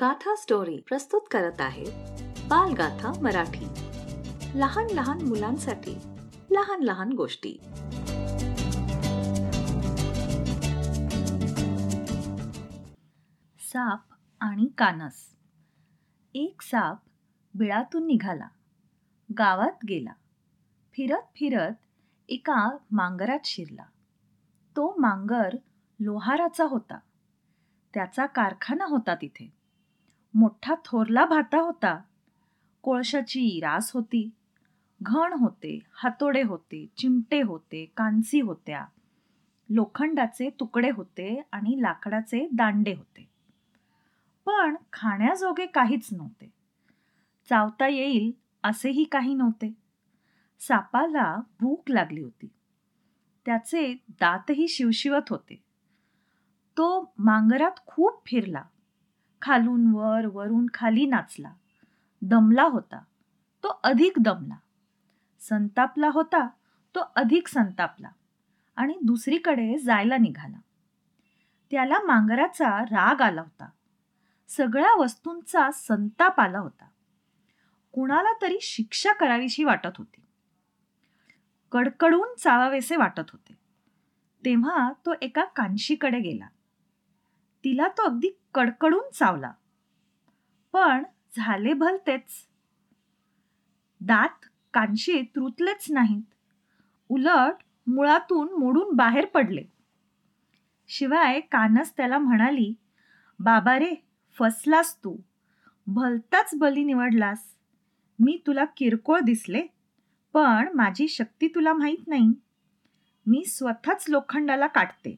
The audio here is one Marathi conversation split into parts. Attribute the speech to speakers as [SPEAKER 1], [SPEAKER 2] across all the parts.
[SPEAKER 1] गाथा स्टोरी प्रस्तुत करत आहे बालगाथा मराठी. लहान लहान मुलांसाठी लहान लहान गोष्टी.
[SPEAKER 2] साप आणि कानस. एक साप बिळातून निघाला. गावात गेला. फिरत फिरत एका मांगरात शिरला. तो मांगर लोहाराचा होता. त्याचा कारखाना होता तिथे. मोठा थोरला भाता होता. कोळशाची रास होती. घण होते हातोडे होते चिमटे होते कांसी होत्या. लोखंडाचे तुकडे होते आणि लाकडाचे दांडे होते. पण खाण्याजोगे काहीच नव्हते. चावता येईल असेही काही नव्हते. सापाला भूक लागली होती. त्याचे दातही शिवशिवत होते. तो मांगरात खूप फिरला. खालून वर वरून खाली नाचला. दमला होता. तो अधिक दमला. संतापला होता. तो अधिक संतापला. आणि दुसरीकडे जायला निघाला. त्याला मांगराचा राग आला होता. सगळ्या वस्तूंचा संताप आला होता. कुणाला तरी शिक्षा करावीशी वाटत होती. कडकडून चावावेसे वाटत होते. तेव्हा तो एका कांशीकडे गेला. तिला तो अगदी कडकडून चावला. पण झाले भलतेच. दात कांशीत रुतलेच नाहीत. उलट मुळातून मोडून बाहेर पडले. शिवाय कानस त्याला म्हणाली बाबा रे फसलास तू. भलताच बली निवडलास. मी तुला किरकोळ दिसले पण माझी शक्ती तुला माहीत नाही. मी स्वतःच लोखंडाला काटते.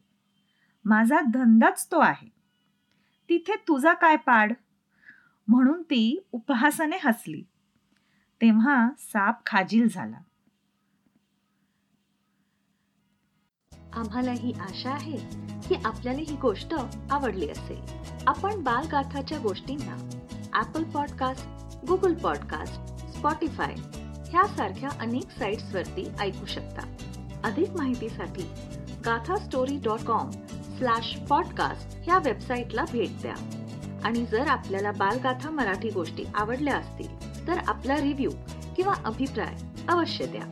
[SPEAKER 2] माझा धंदाच तो आहे. इथे तुझा काय पाड? म्हणून ती उपहासाने हसली. तेव्हा साप खाजील झाला.
[SPEAKER 1] आम्हाला ही आशा आहे की आपल्याला ही गोष्ट आवडली असेल. आपण बालगाथाच्या गोष्टींना Apple podcast Google podcast Spotify ह्यासारख्या अनेक साईट्सवरती ऐकू शकता. अधिक माहितीसाठी Gatha story dot com slash podcast ह्या वेबसाईटला भेट द्या. आणि जर आपल्याला बालगाथा मराठी गोष्टी आवडल्या असतील तर आपला रिव्ह्यू किंवा अभिप्राय अवश्य द्या.